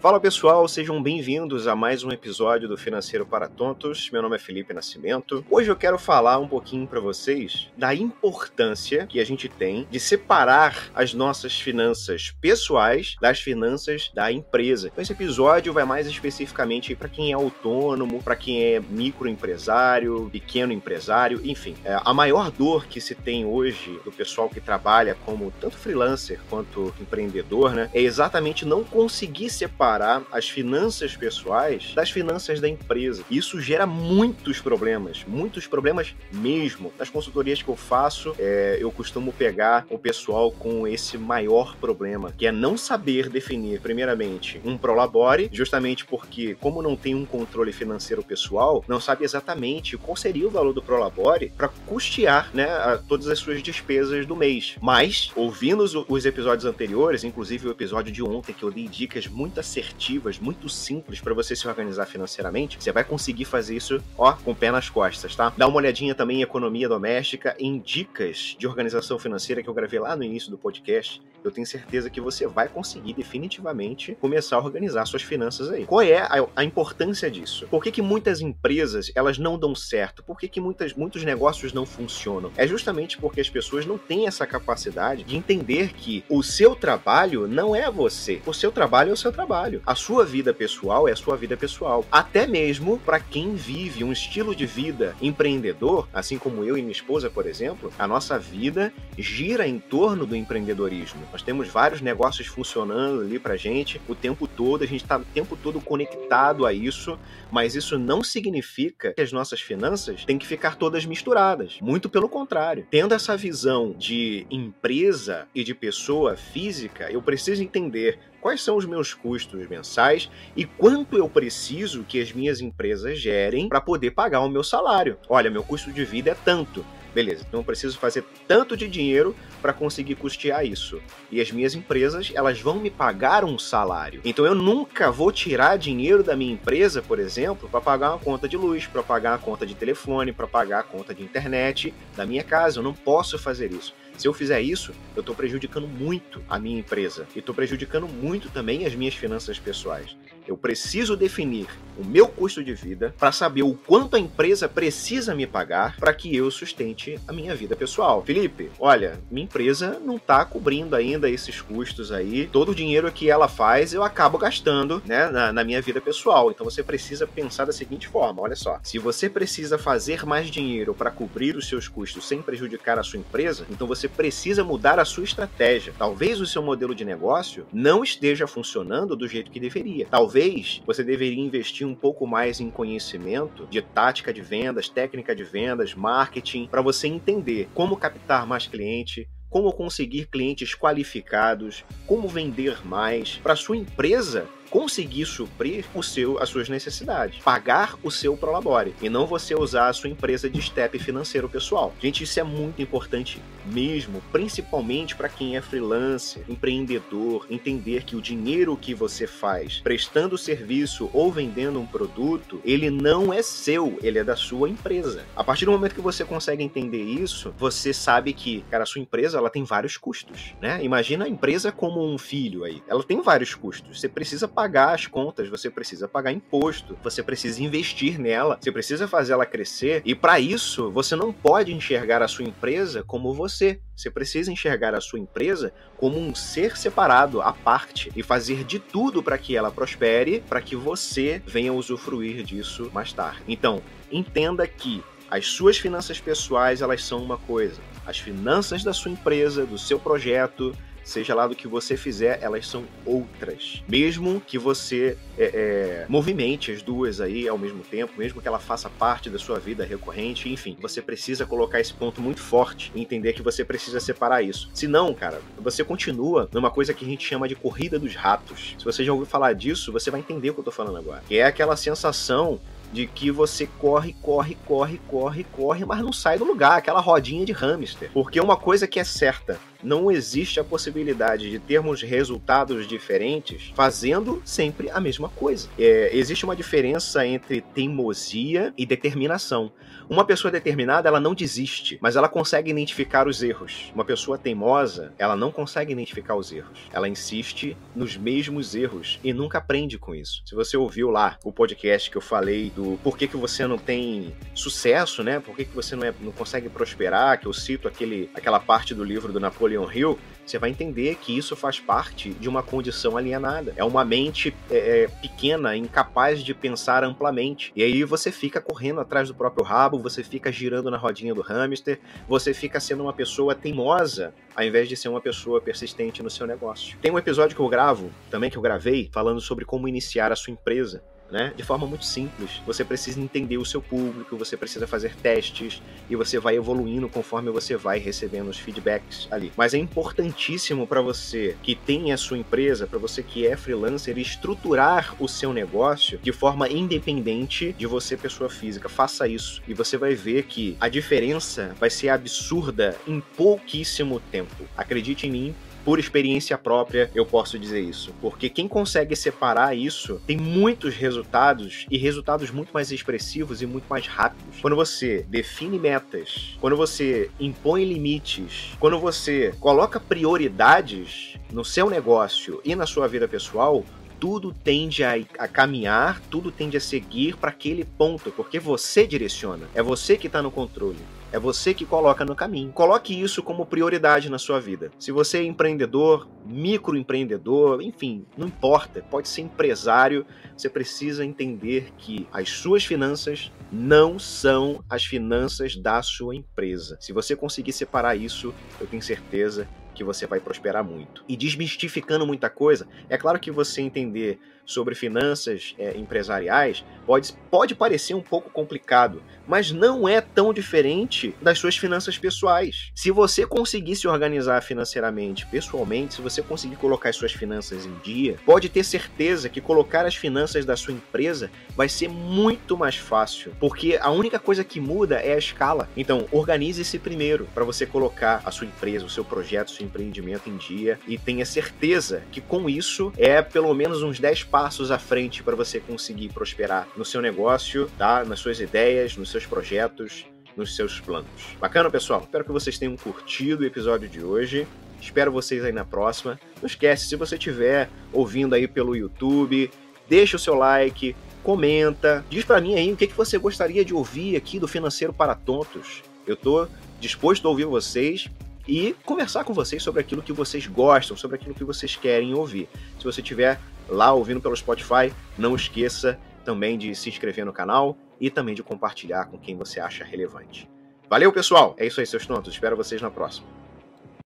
Fala pessoal, sejam bem-vindos a mais um episódio do Financeiro para Tontos. Meu nome é Felipe Nascimento. Hoje eu quero falar um pouquinho para vocês da importância que a gente tem de separar as nossas finanças pessoais das finanças da empresa. Então esse episódio vai mais especificamente para quem é autônomo, para quem é microempresário, pequeno empresário, enfim. É, a maior dor que se tem hoje do pessoal que trabalha como tanto freelancer quanto empreendedor, né, é exatamente não conseguir separar separar as finanças pessoais das finanças da empresa. Isso gera muitos problemas, muitos problemas mesmo. Nas consultorias que eu faço, é, eu costumo pegar o pessoal com esse maior problema, que é não saber definir, primeiramente, um prolabore, justamente porque, como não tem um controle financeiro pessoal, não sabe exatamente qual seria o valor do prolabore para custear né, todas as suas despesas do mês. Mas, ouvindo os, os episódios anteriores, inclusive o episódio de ontem, que eu dei dicas muito assertivas, muito simples para você se organizar financeiramente, você vai conseguir fazer isso, ó, com o pé nas costas, tá? Dá uma olhadinha também em economia doméstica, em dicas de organização financeira que eu gravei lá no início do podcast. Eu tenho certeza que você vai conseguir definitivamente começar a organizar suas finanças aí. Qual é a, a importância disso? Por que, que muitas empresas elas não dão certo? Por que, que muitas, muitos negócios não funcionam? É justamente porque as pessoas não têm essa capacidade de entender que o seu trabalho não é você. O seu trabalho é o seu trabalho trabalho. A sua vida pessoal é a sua vida pessoal. Até mesmo para quem vive um estilo de vida empreendedor, assim como eu e minha esposa, por exemplo, a nossa vida gira em torno do empreendedorismo. Nós temos vários negócios funcionando ali pra gente o tempo todo, a gente está o tempo todo conectado a isso, mas isso não significa que as nossas finanças têm que ficar todas misturadas. Muito pelo contrário. Tendo essa visão de empresa e de pessoa física, eu preciso entender quais são os meus custos mensais e quanto eu preciso que as minhas empresas gerem para poder pagar o meu salário. Olha, meu custo de vida é tanto. Beleza, então eu preciso fazer tanto de dinheiro para conseguir custear isso. E as minhas empresas, elas vão me pagar um salário. Então eu nunca vou tirar dinheiro da minha empresa, por exemplo, para pagar uma conta de luz, para pagar a conta de telefone, para pagar a conta de internet da minha casa. Eu não posso fazer isso. Se eu fizer isso, eu estou prejudicando muito a minha empresa e estou prejudicando muito também as minhas finanças pessoais. Eu preciso definir o meu custo de vida para saber o quanto a empresa precisa me pagar para que eu sustente a minha vida pessoal. Felipe, olha, minha empresa não está cobrindo ainda esses custos aí. Todo o dinheiro que ela faz eu acabo gastando né, na, na minha vida pessoal. Então você precisa pensar da seguinte forma: olha só, se você precisa fazer mais dinheiro para cobrir os seus custos sem prejudicar a sua empresa, então você precisa mudar a sua estratégia. Talvez o seu modelo de negócio não esteja funcionando do jeito que deveria. Talvez você deveria investir um pouco mais em conhecimento de tática de vendas, técnica de vendas, marketing, para você entender como captar mais cliente, como conseguir clientes qualificados, como vender mais para sua empresa conseguir suprir o seu, as suas necessidades, pagar o seu prolabore e não você usar a sua empresa de step financeiro pessoal. Gente, isso é muito importante mesmo, principalmente para quem é freelancer, empreendedor, entender que o dinheiro que você faz prestando serviço ou vendendo um produto, ele não é seu, ele é da sua empresa. A partir do momento que você consegue entender isso, você sabe que, cara, a sua empresa ela tem vários custos, né? Imagina a empresa como um filho aí. Ela tem vários custos. Você precisa pagar as contas, você precisa pagar imposto, você precisa investir nela, você precisa fazer ela crescer e para isso você não pode enxergar a sua empresa como você. Você precisa enxergar a sua empresa como um ser separado, à parte, e fazer de tudo para que ela prospere, para que você venha usufruir disso mais tarde. Então, entenda que as suas finanças pessoais, elas são uma coisa. As finanças da sua empresa, do seu projeto, seja lá do que você fizer, elas são outras. Mesmo que você é, é, movimente as duas aí ao mesmo tempo, mesmo que ela faça parte da sua vida recorrente, enfim, você precisa colocar esse ponto muito forte e entender que você precisa separar isso. Se não, cara, você continua numa coisa que a gente chama de corrida dos ratos. Se você já ouviu falar disso, você vai entender o que eu tô falando agora. Que é aquela sensação de que você corre, corre, corre, corre, corre, mas não sai do lugar, aquela rodinha de hamster. Porque uma coisa que é certa, não existe a possibilidade de termos resultados diferentes fazendo sempre a mesma coisa. É, existe uma diferença entre teimosia e determinação. Uma pessoa determinada, ela não desiste, mas ela consegue identificar os erros. Uma pessoa teimosa, ela não consegue identificar os erros. Ela insiste nos mesmos erros e nunca aprende com isso. Se você ouviu lá o podcast que eu falei do por que, que você não tem sucesso, né? Por que, que você não, é, não consegue prosperar, que eu cito aquele, aquela parte do livro do Napoleon Hill, você vai entender que isso faz parte de uma condição alienada. É uma mente é, é, pequena, incapaz de pensar amplamente. E aí você fica correndo atrás do próprio rabo, você fica girando na rodinha do hamster, você fica sendo uma pessoa teimosa, ao invés de ser uma pessoa persistente no seu negócio. Tem um episódio que eu gravo, também que eu gravei, falando sobre como iniciar a sua empresa né? De forma muito simples. Você precisa entender o seu público, você precisa fazer testes e você vai evoluindo conforme você vai recebendo os feedbacks ali. Mas é importantíssimo para você que tem a sua empresa, para você que é freelancer, estruturar o seu negócio de forma independente de você, pessoa física. Faça isso e você vai ver que a diferença vai ser absurda em pouquíssimo tempo. Acredite em mim, por experiência própria, eu posso dizer isso. Porque quem consegue separar isso tem muitos resultados e resultados muito mais expressivos e muito mais rápidos. Quando você define metas, quando você impõe limites, quando você coloca prioridades no seu negócio e na sua vida pessoal, tudo tende a, a, caminhar, tudo tende a seguir para aquele ponto, porque você direciona, é você que está no controle. É você que coloca no caminho. Coloque isso como prioridade na sua vida. Se você é empreendedor, microempreendedor, enfim, não importa, pode ser empresário, você precisa entender que as suas finanças não são as finanças da sua empresa. Se você conseguir separar isso, eu tenho certeza que você vai prosperar muito. E desmistificando muita coisa, é claro que você entender sobre finanças é, empresariais pode, pode parecer um pouco complicado, mas não é tão diferente das suas finanças pessoais. Se você conseguir se organizar financeiramente, pessoalmente, se você conseguir colocar as suas finanças em dia, pode ter certeza que colocar as finanças da sua empresa vai ser muito mais fácil, porque a única coisa que muda é a escala. Então, organize-se primeiro para você colocar a sua empresa, o seu projeto, seu empreendimento em dia e tenha certeza que com isso é pelo menos uns 10 passos à frente para você conseguir prosperar no seu negócio, tá? nas suas ideias, nos seus projetos, nos seus planos. Bacana, pessoal? Espero que vocês tenham curtido o episódio de hoje. Espero vocês aí na próxima. Não esquece, se você estiver ouvindo aí pelo YouTube, deixa o seu like, comenta, diz para mim aí o que, que você gostaria de ouvir aqui do Financeiro para Tontos. Eu tô disposto a ouvir vocês e conversar com vocês sobre aquilo que vocês gostam, sobre aquilo que vocês querem ouvir. Se você tiver lá ouvindo pelo Spotify, não esqueça também de se inscrever no canal e também de compartilhar com quem você acha relevante. Valeu, pessoal! É isso aí, seus tontos. Espero vocês na próxima.